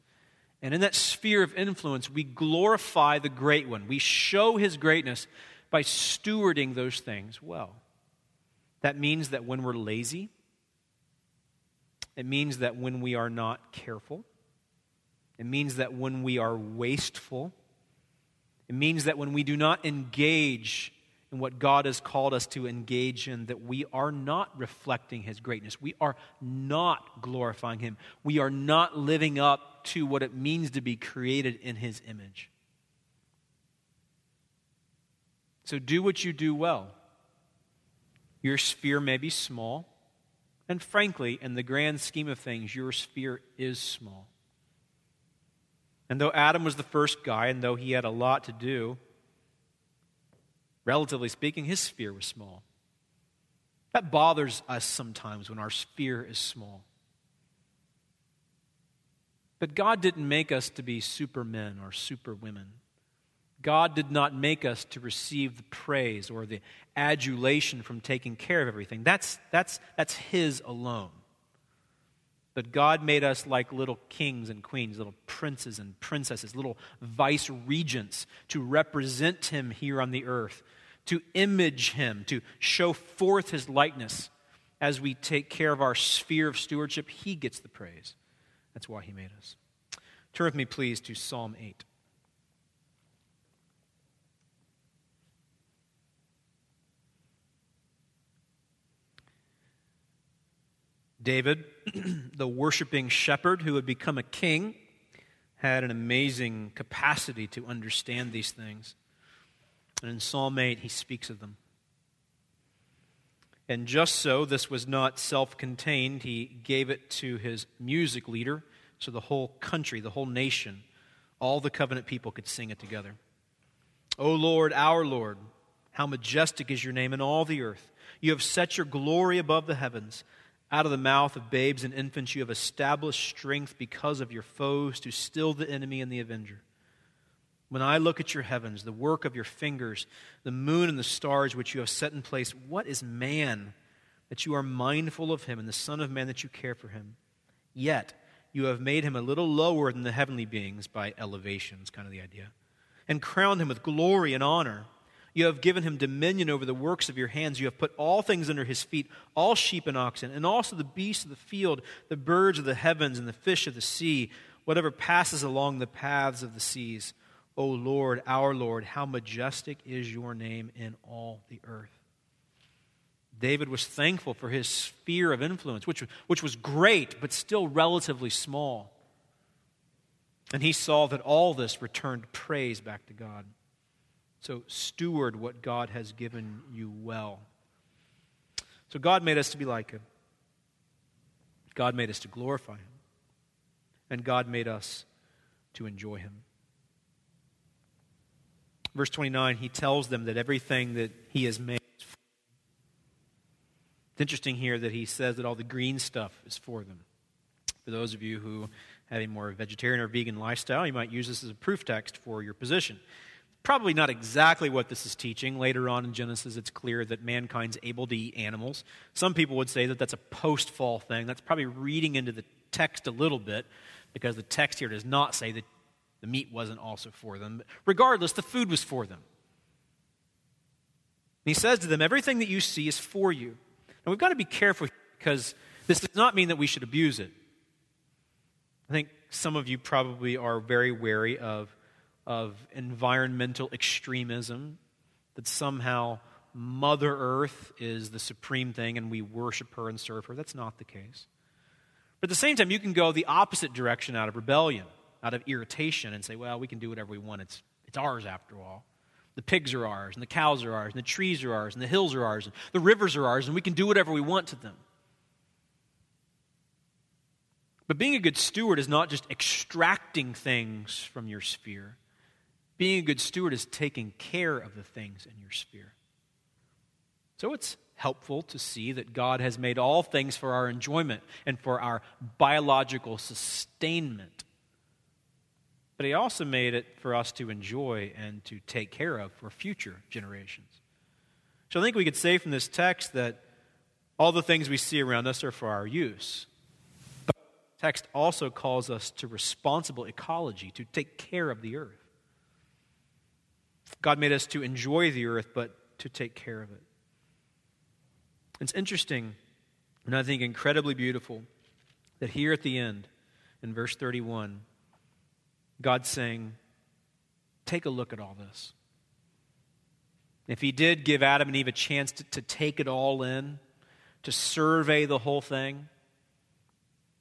And in that sphere of influence, we glorify the great one. We show his greatness by stewarding those things well. That means that when we're lazy, it means that when we are not careful, it means that when we are wasteful, it means that when we do not engage in what God has called us to engage in, that we are not reflecting His greatness. We are not glorifying Him. We are not living up to what it means to be created in His image. So do what you do well. Your sphere may be small, and frankly, in the grand scheme of things, your sphere is small. And though Adam was the first guy, and though he had a lot to do, relatively speaking, his sphere was small. That bothers us sometimes when our sphere is small. But God didn't make us to be supermen or superwomen. God did not make us to receive the praise or the adulation from taking care of everything. That's, that's, that's His alone. But God made us like little kings and queens, little princes and princesses, little vice regents to represent Him here on the earth, to image Him, to show forth His likeness. As we take care of our sphere of stewardship, He gets the praise. That's why He made us. Turn with me, please, to Psalm 8. David, the worshiping shepherd who had become a king, had an amazing capacity to understand these things. And in Psalm 8, he speaks of them. And just so, this was not self contained. He gave it to his music leader, so the whole country, the whole nation, all the covenant people could sing it together. O Lord, our Lord, how majestic is your name in all the earth. You have set your glory above the heavens. Out of the mouth of babes and infants, you have established strength because of your foes to still the enemy and the avenger. When I look at your heavens, the work of your fingers, the moon and the stars which you have set in place, what is man that you are mindful of him, and the Son of Man that you care for him? Yet you have made him a little lower than the heavenly beings by elevation, is kind of the idea, and crowned him with glory and honor. You have given him dominion over the works of your hands. You have put all things under his feet, all sheep and oxen, and also the beasts of the field, the birds of the heavens, and the fish of the sea, whatever passes along the paths of the seas. O Lord, our Lord, how majestic is your name in all the earth. David was thankful for his sphere of influence, which, which was great, but still relatively small. And he saw that all this returned praise back to God. So steward what God has given you well. So God made us to be like Him. God made us to glorify Him. And God made us to enjoy Him. Verse 29, He tells them that everything that He has made It's interesting here that He says that all the green stuff is for them. For those of you who have a more vegetarian or vegan lifestyle, you might use this as a proof text for your position probably not exactly what this is teaching. Later on in Genesis, it's clear that mankind's able to eat animals. Some people would say that that's a post fall thing. That's probably reading into the text a little bit because the text here does not say that the meat wasn't also for them. But regardless, the food was for them. And he says to them, Everything that you see is for you. And we've got to be careful because this does not mean that we should abuse it. I think some of you probably are very wary of of environmental extremism, that somehow Mother Earth is the supreme thing and we worship her and serve her. That's not the case. But at the same time, you can go the opposite direction out of rebellion, out of irritation, and say, well, we can do whatever we want. It's, it's ours after all. The pigs are ours, and the cows are ours, and the trees are ours, and the hills are ours, and the rivers are ours, and we can do whatever we want to them. But being a good steward is not just extracting things from your sphere. Being a good steward is taking care of the things in your sphere. So it's helpful to see that God has made all things for our enjoyment and for our biological sustainment. But He also made it for us to enjoy and to take care of for future generations. So I think we could say from this text that all the things we see around us are for our use. But the text also calls us to responsible ecology, to take care of the earth. God made us to enjoy the earth, but to take care of it. It's interesting, and I think incredibly beautiful, that here at the end, in verse 31, God's saying, Take a look at all this. If He did give Adam and Eve a chance to, to take it all in, to survey the whole thing,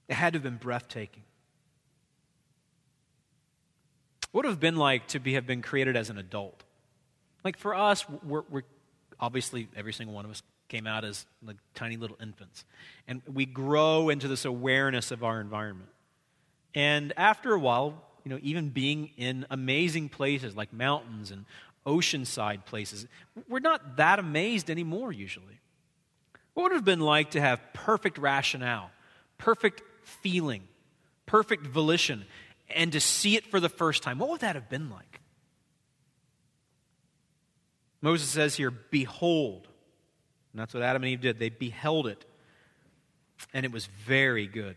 it had to have been breathtaking. What would have been like to be, have been created as an adult? Like for us, we're, we're obviously every single one of us came out as like tiny little infants. And we grow into this awareness of our environment. And after a while, you know, even being in amazing places like mountains and oceanside places, we're not that amazed anymore usually. What would have been like to have perfect rationale, perfect feeling, perfect volition, and to see it for the first time? What would that have been like? Moses says here, Behold. And that's what Adam and Eve did. They beheld it, and it was very good.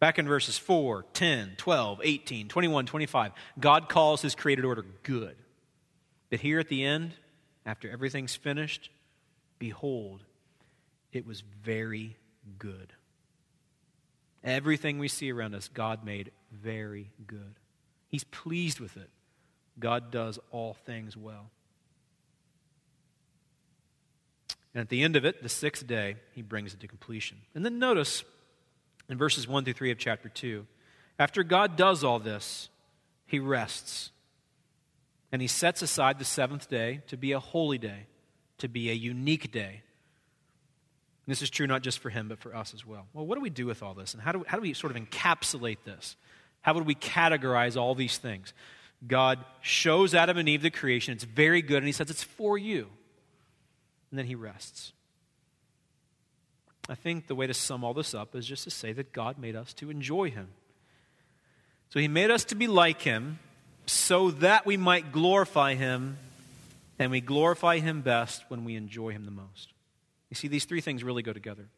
Back in verses 4, 10, 12, 18, 21, 25, God calls his created order good. But here at the end, after everything's finished, behold, it was very good. Everything we see around us, God made very good. He's pleased with it. God does all things well. And at the end of it, the sixth day, he brings it to completion. And then notice in verses 1 through 3 of chapter 2, after God does all this, he rests. And he sets aside the seventh day to be a holy day, to be a unique day. And this is true not just for him, but for us as well. Well, what do we do with all this? And how do, how do we sort of encapsulate this? How would we categorize all these things? God shows Adam and Eve the creation. It's very good, and he says it's for you and then he rests. I think the way to sum all this up is just to say that God made us to enjoy him. So he made us to be like him so that we might glorify him, and we glorify him best when we enjoy him the most. You see, these three things really go together.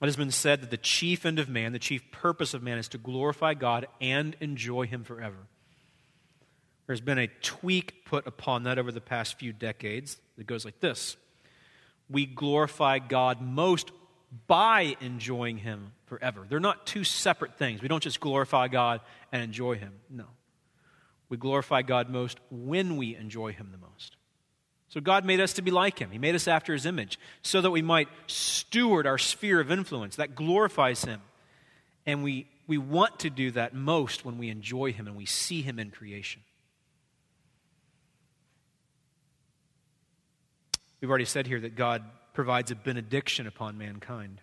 It has been said that the chief end of man, the chief purpose of man, is to glorify God and enjoy him forever. There's been a tweak put upon that over the past few decades that goes like this We glorify God most by enjoying Him forever. They're not two separate things. We don't just glorify God and enjoy Him. No. We glorify God most when we enjoy Him the most. So God made us to be like Him. He made us after His image so that we might steward our sphere of influence. That glorifies Him. And we, we want to do that most when we enjoy Him and we see Him in creation. We've already said here that God provides a benediction upon mankind.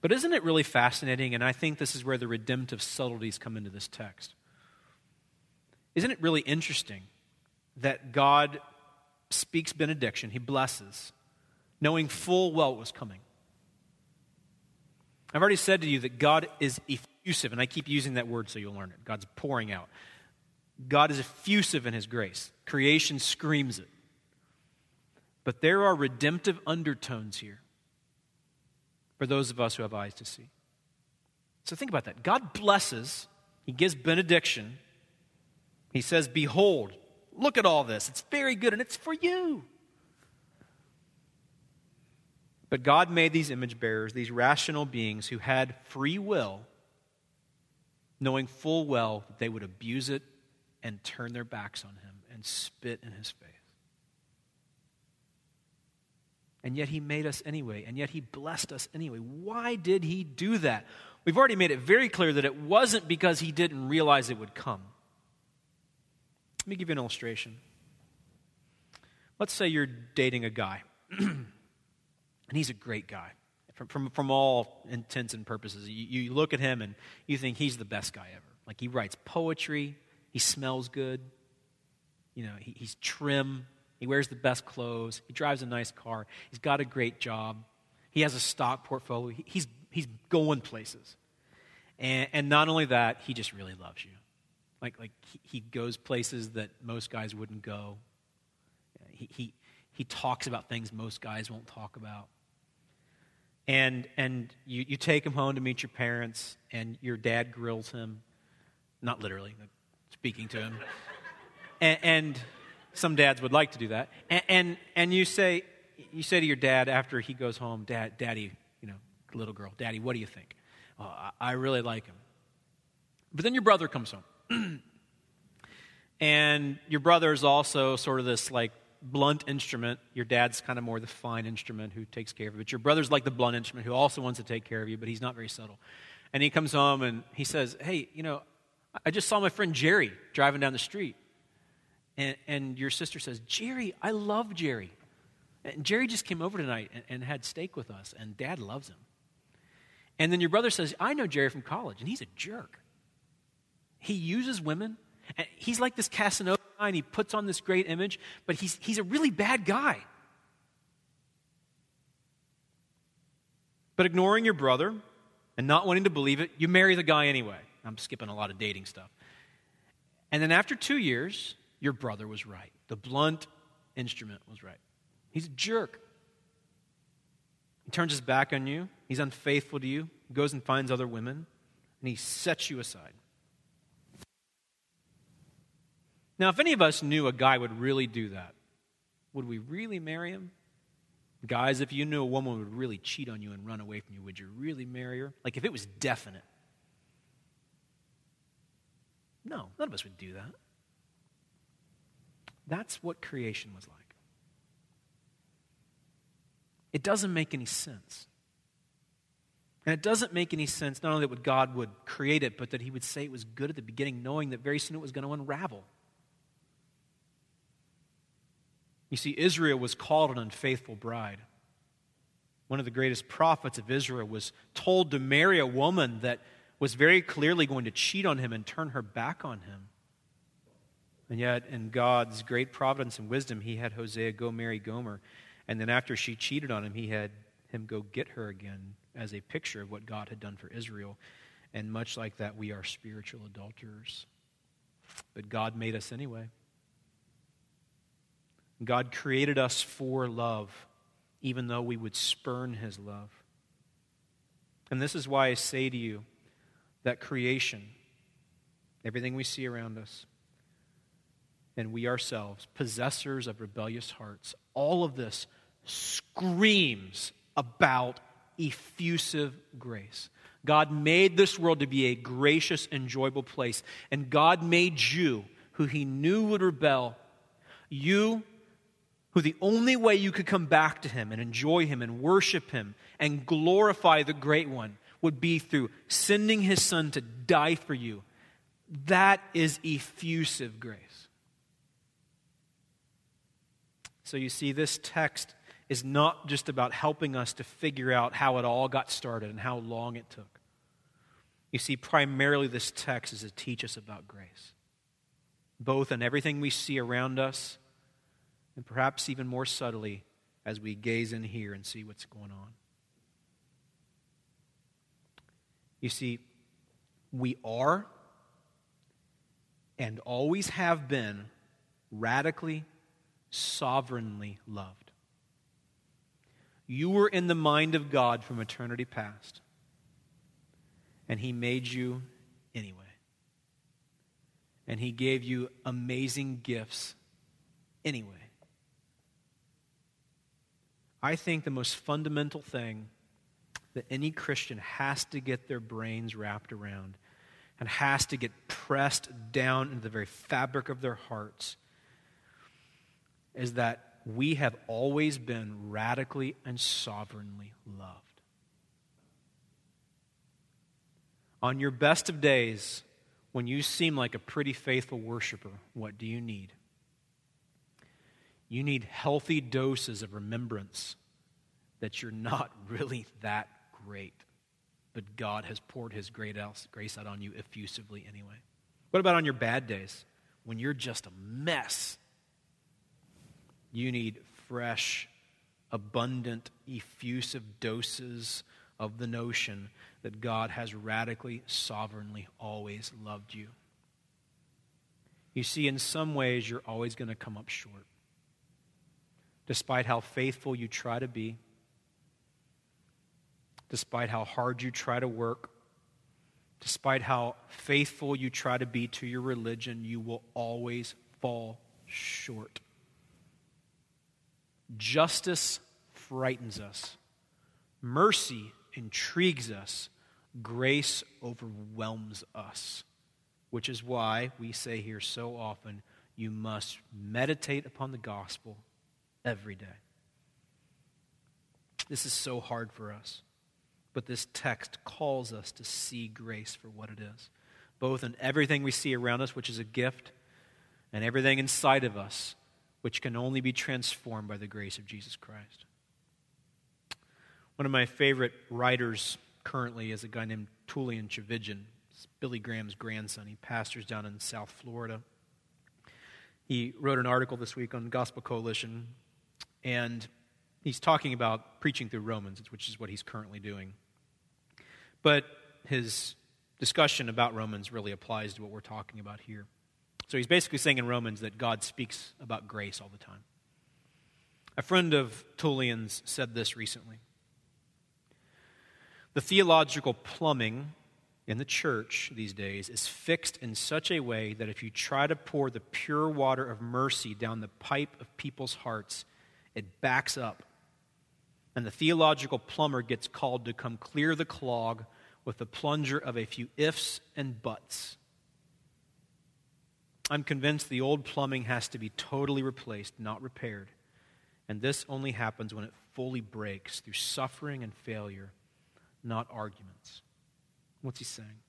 But isn't it really fascinating? And I think this is where the redemptive subtleties come into this text. Isn't it really interesting that God speaks benediction, He blesses, knowing full well what was coming? I've already said to you that God is effusive, and I keep using that word so you'll learn it. God's pouring out. God is effusive in His grace. Creation screams it. But there are redemptive undertones here for those of us who have eyes to see. So think about that. God blesses, He gives benediction. He says, Behold, look at all this. It's very good and it's for you. But God made these image bearers, these rational beings who had free will, knowing full well that they would abuse it and turn their backs on Him and spit in His face. and yet he made us anyway, and yet he blessed us anyway. Why did he do that? We've already made it very clear that it wasn't because he didn't realize it would come. Let me give you an illustration. Let's say you're dating a guy, and he's a great guy. From, from, from all intents and purposes, you, you look at him and you think he's the best guy ever. Like he writes poetry, he smells good, you know, he, he's trim, he wears the best clothes. He drives a nice car. He's got a great job. He has a stock portfolio. He's, he's going places. And, and not only that, he just really loves you. Like, like he, goes places that most guys wouldn't go. He, he, he talks about things most guys won't talk about. And, and you, you take him home to meet your parents, and your dad grills him. Not literally, speaking to him. and, and some dads would like to do that. And, and, and you, say, you say to your dad after he goes home, Dad, Daddy, you know, little girl, Daddy, what do you think? Oh, I, I really like him. But then your brother comes home. and your brother is also sort of this like blunt instrument. Your dad's kind of more the fine instrument who takes care of you. But your brother's like the blunt instrument who also wants to take care of you, but he's not very subtle. And he comes home and he says, Hey, you know, I just saw my friend Jerry driving down the street. And, and your sister says, Jerry, I love Jerry. And Jerry just came over tonight and, and had steak with us, and dad loves him. And then your brother says, I know Jerry from college, and he's a jerk. He uses women. And he's like this Casanova guy, and he puts on this great image, but he's, he's a really bad guy. But ignoring your brother and not wanting to believe it, you marry the guy anyway. I'm skipping a lot of dating stuff. And then after two years, your brother was right. The blunt instrument was right. He's a jerk. He turns his back on you. He's unfaithful to you. He goes and finds other women, and he sets you aside. Now, if any of us knew a guy would really do that, would we really marry him? Guys, if you knew a woman would really cheat on you and run away from you, would you really marry her? Like if it was definite. No, none of us would do that. That's what creation was like. It doesn't make any sense. And it doesn't make any sense not only that God would create it, but that He would say it was good at the beginning, knowing that very soon it was going to unravel. You see, Israel was called an unfaithful bride. One of the greatest prophets of Israel was told to marry a woman that was very clearly going to cheat on him and turn her back on him. And yet, in God's great providence and wisdom, he had Hosea go marry Gomer. And then, after she cheated on him, he had him go get her again as a picture of what God had done for Israel. And much like that, we are spiritual adulterers. But God made us anyway. God created us for love, even though we would spurn his love. And this is why I say to you that creation, everything we see around us, and we ourselves, possessors of rebellious hearts, all of this screams about effusive grace. God made this world to be a gracious, enjoyable place. And God made you, who he knew would rebel, you who the only way you could come back to him and enjoy him and worship him and glorify the great one would be through sending his son to die for you. That is effusive grace. So you see, this text is not just about helping us to figure out how it all got started and how long it took. You see, primarily this text is to teach us about grace, both in everything we see around us and perhaps even more subtly as we gaze in here and see what's going on. You see, we are and always have been radically, sovereignly loved. You were in the mind of God from eternity past, and He made you anyway. And He gave you amazing gifts anyway. I think the most fundamental thing that any Christian has to get their brains wrapped around and has to get pressed down into the very fabric of their hearts is that we have always been radically and sovereignly loved. On your best of days, when you seem like a pretty faithful worshiper, what do you need? You need healthy doses of remembrance that you're not really that great, but God has poured His great grace out on you effusively anyway. What about on your bad days when you're just a mess? You need fresh, abundant, effusive doses of the notion that God has radically, sovereignly always loved you. You see, in some ways, you're always going to come up short despite how faithful you try to be, despite how hard you try to work, despite how faithful you try to be to your religion, you will always fall short. Justice frightens us, mercy intrigues us, grace overwhelms us, which is why we say here so often you must meditate upon the gospel every day. This is so hard for us, but this text calls us to see grace for what it is, both in everything we see around us, which is a gift, and everything inside of us, which can only be transformed by the grace of Jesus Christ. One of my favorite writers currently is a guy named Tullian Tchividjian. It's Billy Graham's grandson. He pastors down in South Florida. He wrote an article this week on Gospel Coalition, and he's talking about preaching through Romans, which is what he's currently doing. But his discussion about Romans really applies to what we're talking about here. So he's basically saying in Romans that God speaks about grace all the time. A friend of Tullian's said this recently. The theological plumbing in the church these days is fixed in such a way that if you try to pour the pure water of mercy down the pipe of people's hearts, it backs up. And the theological plumber gets called to come clear the clog with the plunger of a few ifs and buts. I'm convinced the old plumbing has to be totally replaced, not repaired. And this only happens when it fully breaks through suffering and failure, not arguments. What's he saying?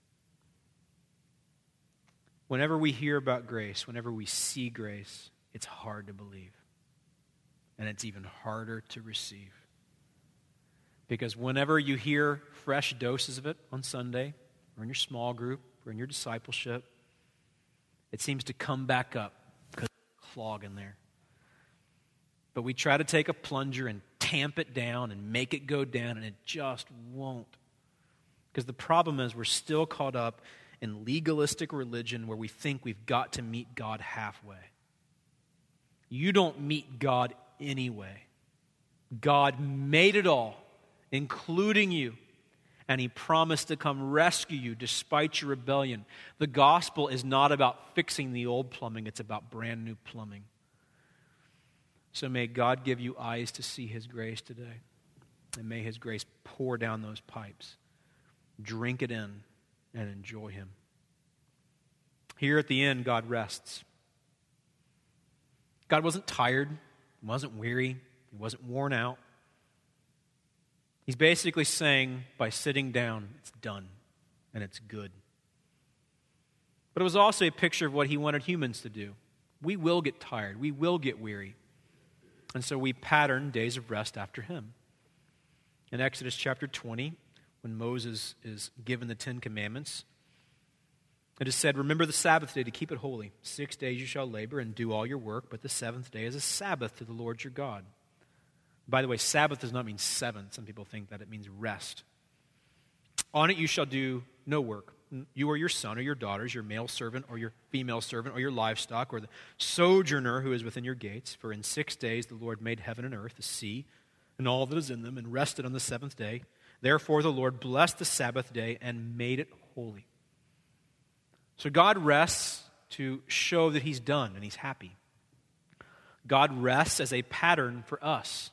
Whenever we hear about grace, whenever we see grace, it's hard to believe. And it's even harder to receive. Because whenever you hear fresh doses of it on Sunday, or in your small group, or in your discipleship, it seems to come back up because clog in there. But we try to take a plunger and tamp it down and make it go down, and it just won't. Because the problem is, we're still caught up in legalistic religion where we think we've got to meet God halfway. You don't meet God anyway. God made it all, including you, and He promised to come rescue you despite your rebellion. The gospel is not about fixing the old plumbing, it's about brand new plumbing. So may God give you eyes to see His grace today, and may His grace pour down those pipes drink it in, and enjoy Him. Here at the end, God rests. God wasn't tired, He wasn't weary, He wasn't worn out. He's basically saying, by sitting down, it's done and it's good. But it was also a picture of what He wanted humans to do. We will get tired, we will get weary. And so we pattern days of rest after Him. In Exodus chapter 20, when Moses is given the Ten Commandments. It is said, Remember the Sabbath day to keep it holy. Six days you shall labor and do all your work, but the seventh day is a Sabbath to the Lord your God. By the way, Sabbath does not mean seven. Some people think that it means rest. On it you shall do no work. You or your son or your daughters, your male servant or your female servant or your livestock or the sojourner who is within your gates. For in six days the Lord made heaven and earth, the sea, and all that is in them, and rested on the seventh day. Therefore, the Lord blessed the Sabbath day and made it holy. So God rests to show that He's done and He's happy. God rests as a pattern for us.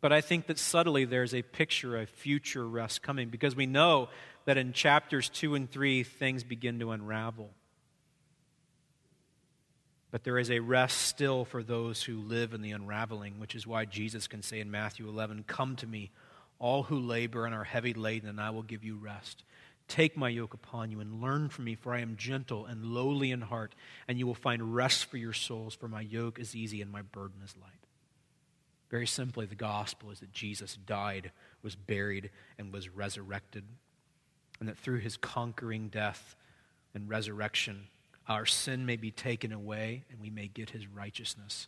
But I think that subtly there's a picture of future rest coming because we know that in chapters 2 and 3, things begin to unravel. But there is a rest still for those who live in the unraveling, which is why Jesus can say in Matthew 11, Come to me, all who labor and are heavy laden, and I will give you rest. Take my yoke upon you and learn from me, for I am gentle and lowly in heart, and you will find rest for your souls, for my yoke is easy and my burden is light. Very simply, the gospel is that Jesus died, was buried, and was resurrected, and that through his conquering death and resurrection, our sin may be taken away and we may get his righteousness.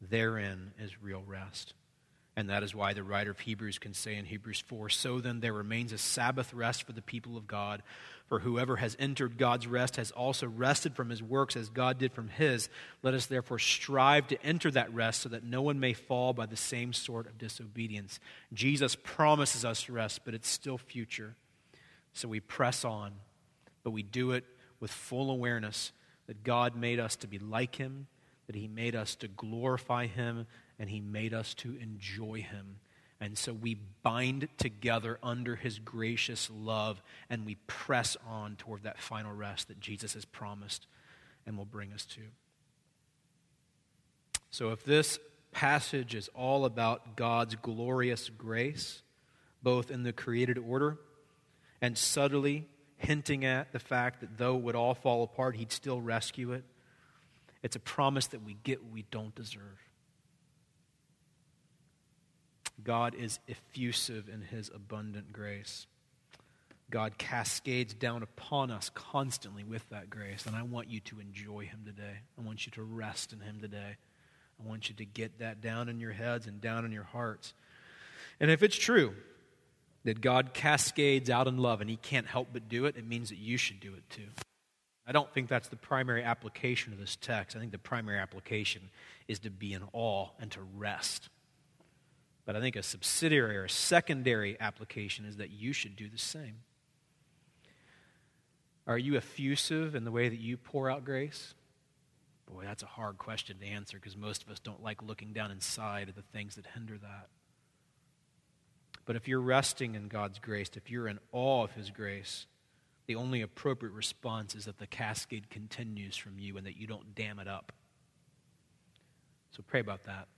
Therein is real rest. And that is why the writer of Hebrews can say in Hebrews 4 So then there remains a Sabbath rest for the people of God. For whoever has entered God's rest has also rested from his works as God did from his. Let us therefore strive to enter that rest so that no one may fall by the same sort of disobedience. Jesus promises us rest, but it's still future. So we press on, but we do it with full awareness that God made us to be like Him, that He made us to glorify Him, and He made us to enjoy Him. And so we bind together under His gracious love and we press on toward that final rest that Jesus has promised and will bring us to. So if this passage is all about God's glorious grace, both in the created order and subtly hinting at the fact that though it would all fall apart, He'd still rescue it, it's a promise that we get we don't deserve. God is effusive in his abundant grace. God cascades down upon us constantly with that grace. And I want you to enjoy him today. I want you to rest in him today. I want you to get that down in your heads and down in your hearts. And if it's true that God cascades out in love and he can't help but do it, it means that you should do it too. I don't think that's the primary application of this text. I think the primary application is to be in awe and to rest but I think a subsidiary or a secondary application is that you should do the same. Are you effusive in the way that you pour out grace? Boy, that's a hard question to answer because most of us don't like looking down inside at the things that hinder that. But if you're resting in God's grace, if you're in awe of His grace, the only appropriate response is that the cascade continues from you and that you don't dam it up. So pray about that.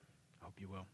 I hope you will.